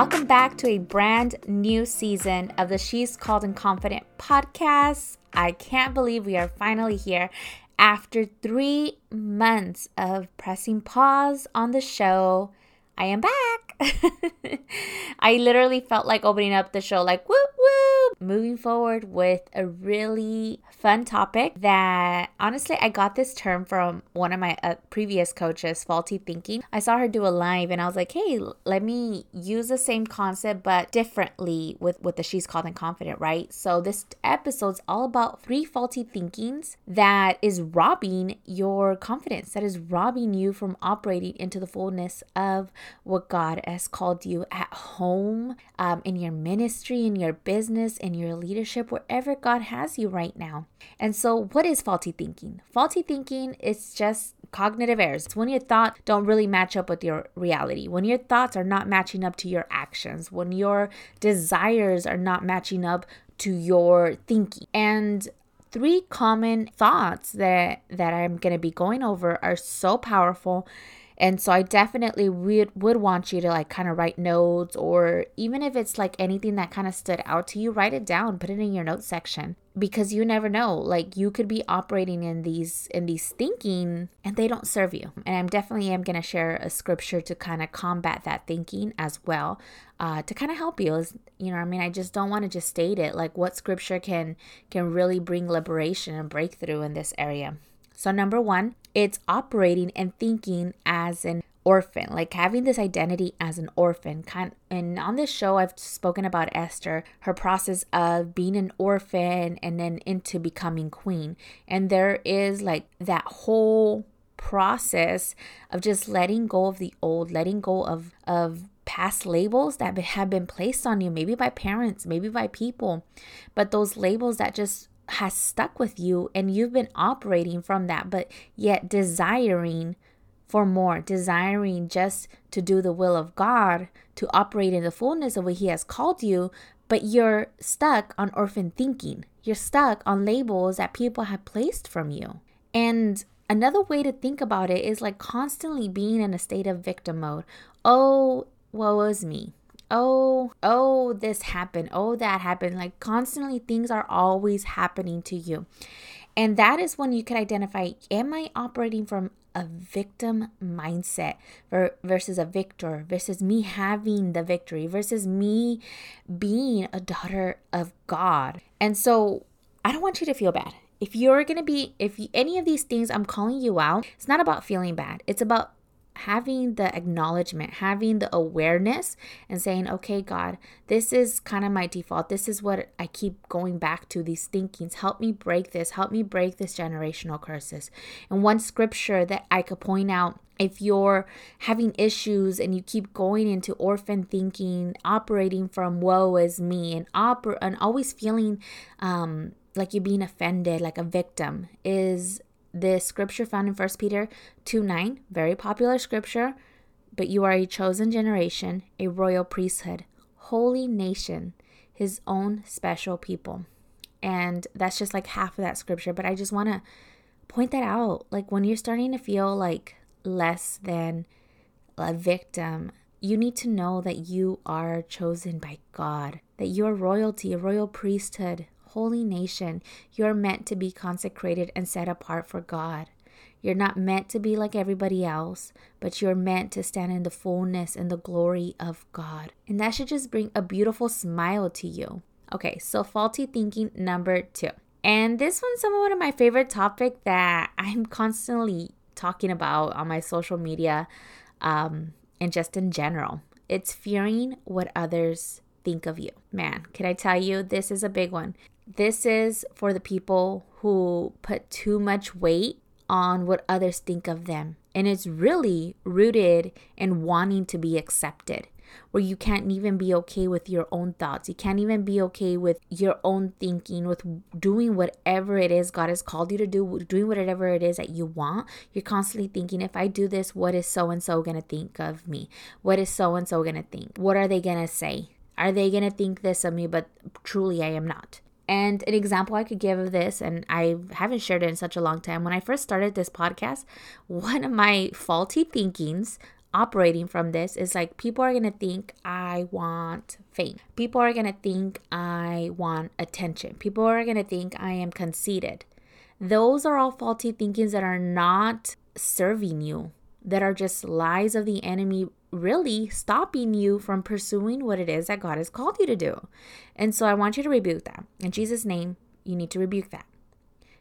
Welcome back to a brand new season of the She's Called and Confident podcast. I can't believe we are finally here after three months of pressing pause on the show. I am back. I literally felt like opening up the show, like, woo woo, moving forward with a really fun topic that honestly, I got this term from one of my uh, previous coaches, Faulty Thinking. I saw her do a live and I was like, hey, let me use the same concept but differently with, with the She's Called and Confident, right? So this episode's all about three faulty thinkings that is robbing your confidence, that is robbing you from operating into the fullness of what God has called you at home, um, in your ministry, in your business, in your leadership, wherever God has you right now. And so, what is faulty thinking? Faulty thinking is just cognitive errors. It's when your thoughts don't really match up with your reality, when your thoughts are not matching up to your actions, when your desires are not matching up to your thinking. And three common thoughts that that I'm going to be going over are so powerful and so I definitely would, would want you to like kind of write notes or even if it's like anything that kind of stood out to you, write it down, put it in your notes section. Because you never know like you could be operating in these in these thinking and they don't serve you. And i'm definitely am going to share a scripture to kind of combat that thinking as well uh, to kind of help you. As you know i mean? I just don't want to just state it. Like what scripture can can really bring liberation and breakthrough in this area so, number one, it's operating and thinking as an orphan, like having this identity as an orphan. And on this show, I've spoken about Esther, her process of being an orphan and then into becoming queen. And there is like that whole process of just letting go of the old, letting go of of past labels that have been placed on you, maybe by parents, maybe by people, but those labels that just has stuck with you and you've been operating from that, but yet desiring for more, desiring just to do the will of God, to operate in the fullness of what He has called you, but you're stuck on orphan thinking. You're stuck on labels that people have placed from you. And another way to think about it is like constantly being in a state of victim mode. Oh, woe is me oh, oh, this happened, oh, that happened. Like constantly, things are always happening to you. And that is when you can identify am I operating from a victim mindset versus a victor, versus me having the victory, versus me being a daughter of God. And so I don't want you to feel bad. If you're going to be, if you, any of these things I'm calling you out, it's not about feeling bad. It's about having the acknowledgement, having the awareness, and saying, okay, God, this is kind of my default. This is what I keep going back to these thinkings. Help me break this. Help me break this generational curses. And one scripture that I could point out if you're having issues and you keep going into orphan thinking, operating from woe is me, and oper- and always feeling um, like you're being offended, like a victim, is this scripture found in 1 Peter 2 9, very popular scripture. But you are a chosen generation, a royal priesthood, holy nation, his own special people. And that's just like half of that scripture. But I just want to point that out. Like when you're starting to feel like less than a victim, you need to know that you are chosen by God, that you're royalty, a royal priesthood, holy nation. You're meant to be consecrated and set apart for God. You're not meant to be like everybody else, but you're meant to stand in the fullness and the glory of God. And that should just bring a beautiful smile to you. Okay, so faulty thinking number two. And this one's one of my favorite topic that I'm constantly talking about on my social media um, and just in general. It's fearing what others think of you. Man, can I tell you, this is a big one. This is for the people who put too much weight on what others think of them. And it's really rooted in wanting to be accepted, where you can't even be okay with your own thoughts. You can't even be okay with your own thinking, with doing whatever it is God has called you to do, doing whatever it is that you want. You're constantly thinking, if I do this, what is so and so going to think of me? What is so and so going to think? What are they going to say? Are they going to think this of me, but truly I am not? And an example I could give of this, and I haven't shared it in such a long time, when I first started this podcast, one of my faulty thinkings operating from this is like people are going to think I want fame. People are going to think I want attention. People are going to think I am conceited. Those are all faulty thinkings that are not serving you, that are just lies of the enemy, really stopping you from pursuing what it is that God has called you to do. And so I want you to rebuke that. In Jesus' name, you need to rebuke that.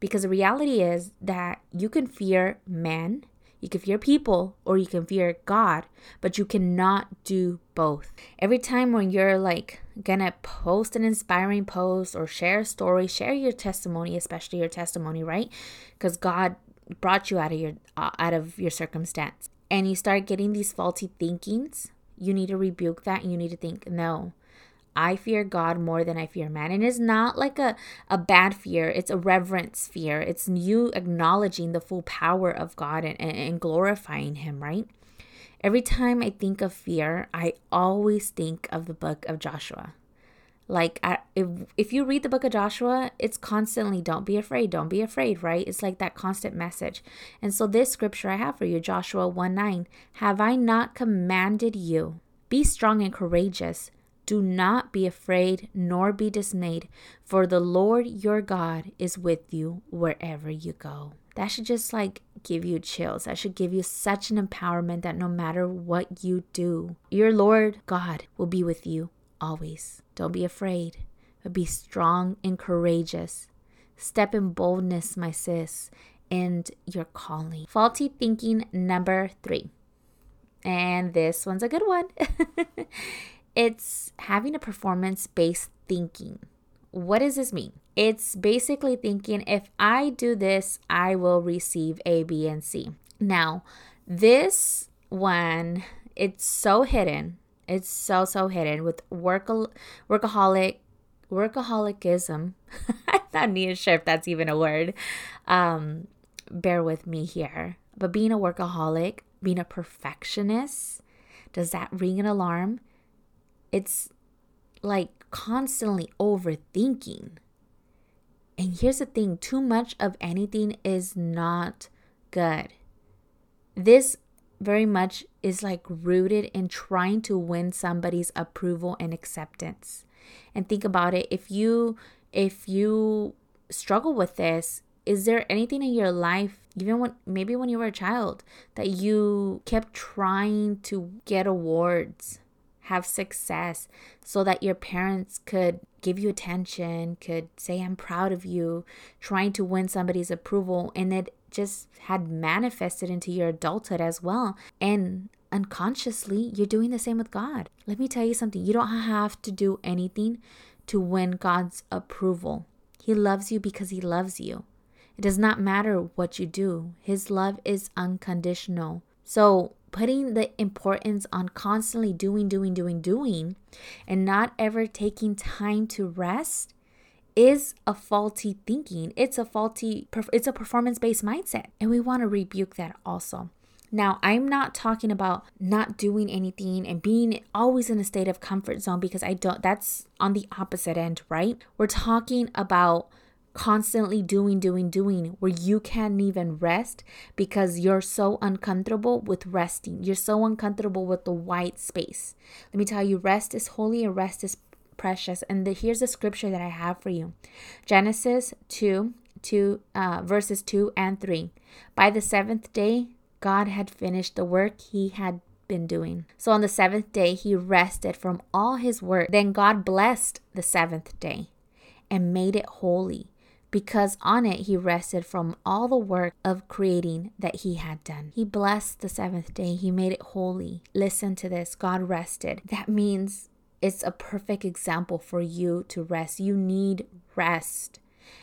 Because the reality is that you can fear men you can fear people or you can fear God, but you cannot do both. Every time when you're like gonna post an inspiring post or share a story, share your testimony, especially your testimony, right? Because God brought you out of your uh, out of your circumstance, and you start getting these faulty thinkings. You need to rebuke that, and you need to think, no, I fear God more than I fear man. And it's not like a, a bad fear, it's a reverence fear. It's you acknowledging the full power of God and, and, and glorifying Him, right? Every time I think of fear, I always think of the book of Joshua. Like, I, if, if you read the book of Joshua, it's constantly don't be afraid, don't be afraid, right? It's like that constant message. And so, this scripture I have for you, Joshua 1 9, have I not commanded you? Be strong and courageous. Do not be afraid nor be dismayed, for the Lord your God is with you wherever you go. That should just like give you chills. That should give you such an empowerment that no matter what you do, your Lord God will be with you always. Don't be afraid, but be strong and courageous. Step in boldness, my sis, and your calling. Faulty thinking number three. And this one's a good one. It's having a performance based thinking. What does this mean? It's basically thinking if I do this, I will receive A, B, and C. Now, this one, it's so hidden. It's so, so hidden with work, workaholic, workaholicism. Not even sure if that's even a word. Um, bear with me here. But being a workaholic, being a perfectionist, does that ring an alarm? It's like constantly overthinking. And here's the thing too much of anything is not good. This very much is like rooted in trying to win somebody's approval and acceptance. And think about it if you if you struggle with this, is there anything in your life even when maybe when you were a child that you kept trying to get awards have success so that your parents could give you attention, could say, I'm proud of you, trying to win somebody's approval. And it just had manifested into your adulthood as well. And unconsciously, you're doing the same with God. Let me tell you something you don't have to do anything to win God's approval. He loves you because He loves you. It does not matter what you do, His love is unconditional. So, putting the importance on constantly doing, doing, doing, doing, and not ever taking time to rest is a faulty thinking. It's a faulty, it's a performance based mindset. And we want to rebuke that also. Now, I'm not talking about not doing anything and being always in a state of comfort zone because I don't, that's on the opposite end, right? We're talking about constantly doing, doing, doing, where you can't even rest because you're so uncomfortable with resting. You're so uncomfortable with the white space. Let me tell you, rest is holy and rest is precious. And the, here's the scripture that I have for you Genesis 2, 2 uh, verses 2 and 3. By the seventh day, God had finished the work he had been doing. So on the seventh day, he rested from all his work. Then God blessed the seventh day and made it holy because on it he rested from all the work of creating that he had done. He blessed the seventh day, he made it holy. Listen to this God rested. That means it's a perfect example for you to rest. You need rest.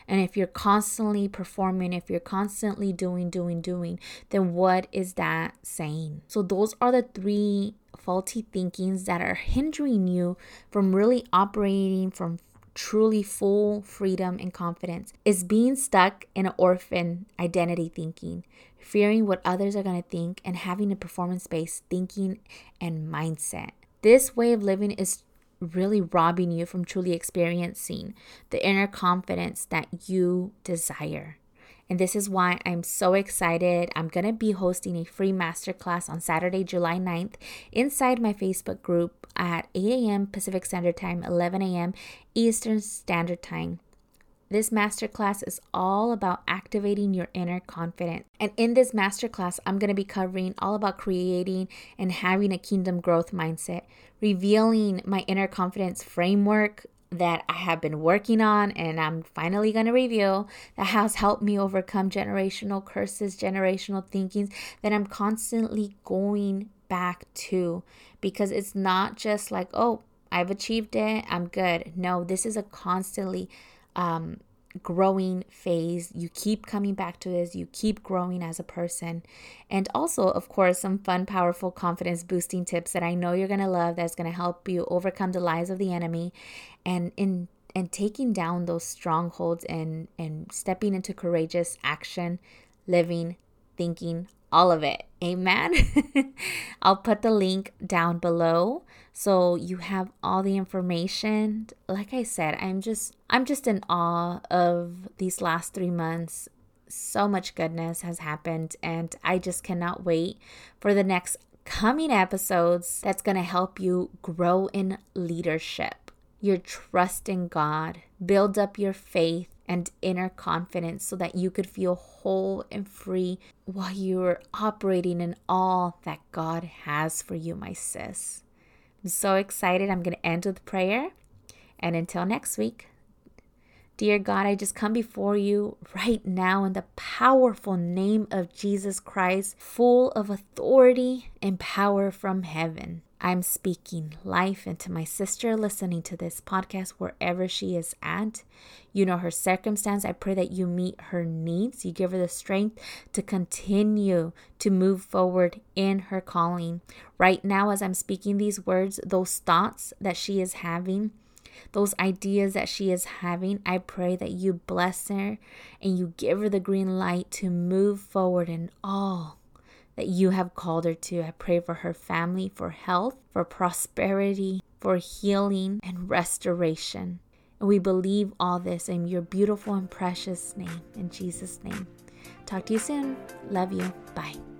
And if you're constantly performing, if you're constantly doing, doing, doing, then what is that saying? So, those are the three faulty thinkings that are hindering you from really operating from truly full freedom and confidence is being stuck in an orphan identity thinking, fearing what others are going to think, and having a performance based thinking and mindset. This way of living is really robbing you from truly experiencing the inner confidence that you desire. And this is why I'm so excited. I'm going to be hosting a free masterclass on Saturday, July 9th, inside my Facebook group at 8 a.m. Pacific Standard Time, 11 a.m. Eastern Standard Time. This masterclass is all about activating your inner confidence. And in this masterclass, I'm going to be covering all about creating and having a kingdom growth mindset, revealing my inner confidence framework that I have been working on and I'm finally going to reveal that has helped me overcome generational curses, generational thinkings that I'm constantly going back to because it's not just like, oh, I've achieved it, I'm good. No, this is a constantly um, growing phase. You keep coming back to this, you keep growing as a person. And also, of course, some fun, powerful, confidence boosting tips that I know you're going to love that's going to help you overcome the lies of the enemy and in and taking down those strongholds and and stepping into courageous action, living, thinking, all of it. Amen. I'll put the link down below so you have all the information. Like I said, I'm just I'm just in awe of these last 3 months. So much goodness has happened and I just cannot wait for the next coming episodes that's going to help you grow in leadership. Your trust in God, build up your faith and inner confidence so that you could feel whole and free while you're operating in all that God has for you, my sis. I'm so excited. I'm going to end with prayer. And until next week, Dear God, I just come before you right now in the powerful name of Jesus Christ, full of authority and power from heaven. I'm speaking life into my sister listening to this podcast wherever she is at. You know her circumstance. I pray that you meet her needs. You give her the strength to continue to move forward in her calling. Right now, as I'm speaking these words, those thoughts that she is having, those ideas that she is having, I pray that you bless her and you give her the green light to move forward in all that you have called her to. I pray for her family, for health, for prosperity, for healing and restoration. And we believe all this in your beautiful and precious name. In Jesus' name. Talk to you soon. Love you. Bye.